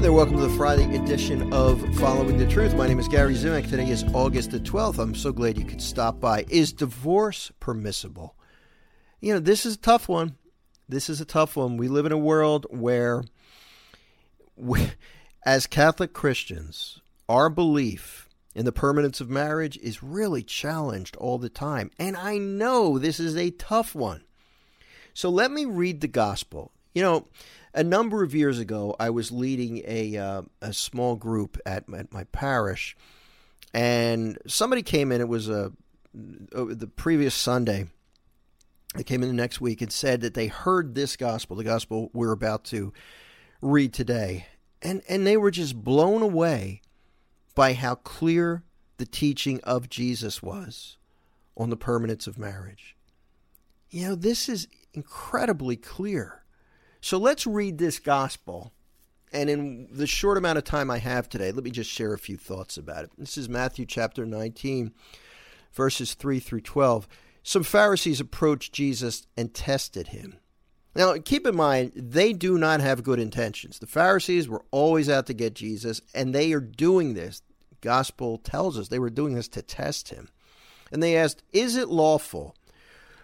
Hey there, welcome to the Friday edition of Following the Truth. My name is Gary Zimak. Today is August the 12th. I'm so glad you could stop by. Is divorce permissible? You know, this is a tough one. This is a tough one. We live in a world where, we, as Catholic Christians, our belief in the permanence of marriage is really challenged all the time. And I know this is a tough one. So let me read the gospel. You know, a number of years ago, I was leading a uh, a small group at, at my parish, and somebody came in. It was a uh, the previous Sunday. They came in the next week and said that they heard this gospel, the gospel we're about to read today, and and they were just blown away by how clear the teaching of Jesus was on the permanence of marriage. You know, this is incredibly clear. So let's read this gospel. And in the short amount of time I have today, let me just share a few thoughts about it. This is Matthew chapter 19, verses 3 through 12. Some Pharisees approached Jesus and tested him. Now, keep in mind, they do not have good intentions. The Pharisees were always out to get Jesus, and they are doing this. Gospel tells us they were doing this to test him. And they asked, Is it lawful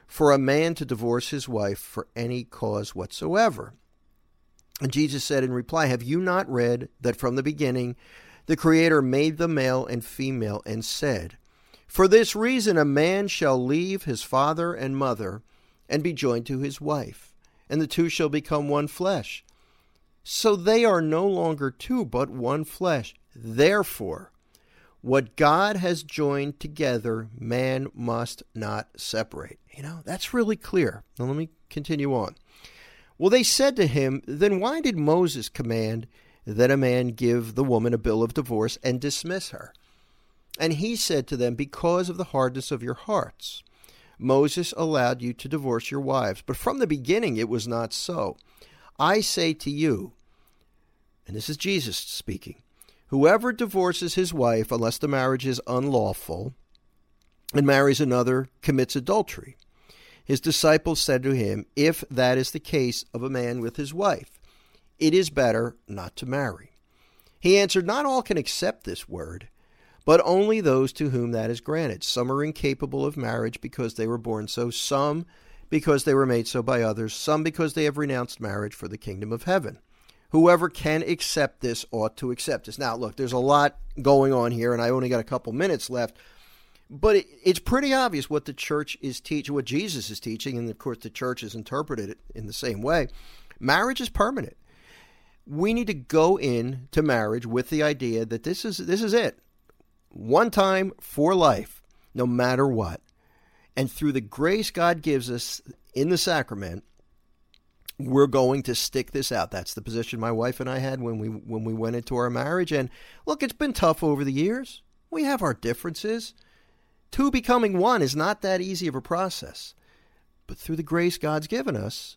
for a man to divorce his wife for any cause whatsoever. And Jesus said in reply, Have you not read that from the beginning the Creator made the male and female and said, For this reason a man shall leave his father and mother and be joined to his wife, and the two shall become one flesh. So they are no longer two, but one flesh. Therefore, what God has joined together, man must not separate. You know, that's really clear. Now, let me continue on. Well, they said to him, Then why did Moses command that a man give the woman a bill of divorce and dismiss her? And he said to them, Because of the hardness of your hearts. Moses allowed you to divorce your wives, but from the beginning it was not so. I say to you, and this is Jesus speaking, Whoever divorces his wife, unless the marriage is unlawful, and marries another, commits adultery. His disciples said to him, If that is the case of a man with his wife, it is better not to marry. He answered, Not all can accept this word, but only those to whom that is granted. Some are incapable of marriage because they were born so, some because they were made so by others, some because they have renounced marriage for the kingdom of heaven. Whoever can accept this ought to accept this. Now, look, there's a lot going on here, and I only got a couple minutes left. But it, it's pretty obvious what the church is teaching, what Jesus is teaching, and of course the church has interpreted it in the same way. Marriage is permanent. We need to go in to marriage with the idea that this is this is it. One time for life, no matter what. And through the grace God gives us in the sacrament, we're going to stick this out. That's the position my wife and I had when we when we went into our marriage. And look, it's been tough over the years. We have our differences. Two becoming one is not that easy of a process. But through the grace God's given us,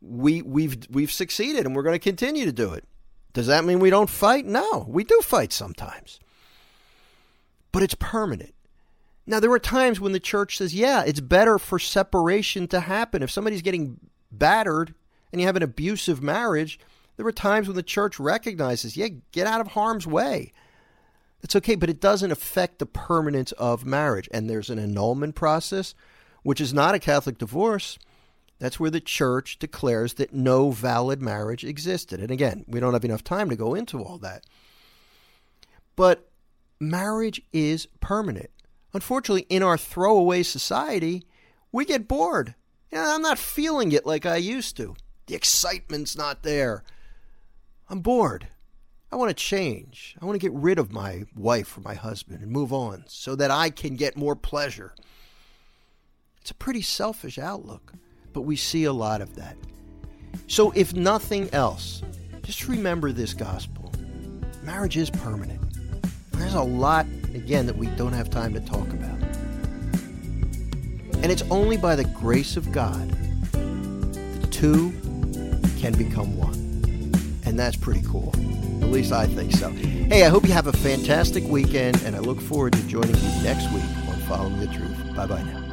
we we've we've succeeded and we're going to continue to do it. Does that mean we don't fight? No, we do fight sometimes. But it's permanent. Now there are times when the church says, "Yeah, it's better for separation to happen if somebody's getting battered and you have an abusive marriage." There are times when the church recognizes, "Yeah, get out of harm's way." It's okay, but it doesn't affect the permanence of marriage. And there's an annulment process, which is not a Catholic divorce. That's where the church declares that no valid marriage existed. And again, we don't have enough time to go into all that. But marriage is permanent. Unfortunately, in our throwaway society, we get bored. Know, I'm not feeling it like I used to. The excitement's not there. I'm bored. I want to change. I want to get rid of my wife or my husband and move on so that I can get more pleasure. It's a pretty selfish outlook, but we see a lot of that. So, if nothing else, just remember this gospel marriage is permanent. There's a lot, again, that we don't have time to talk about. And it's only by the grace of God the two can become one. And that's pretty cool. At least I think so. Hey, I hope you have a fantastic weekend, and I look forward to joining you next week on Following the Truth. Bye bye now.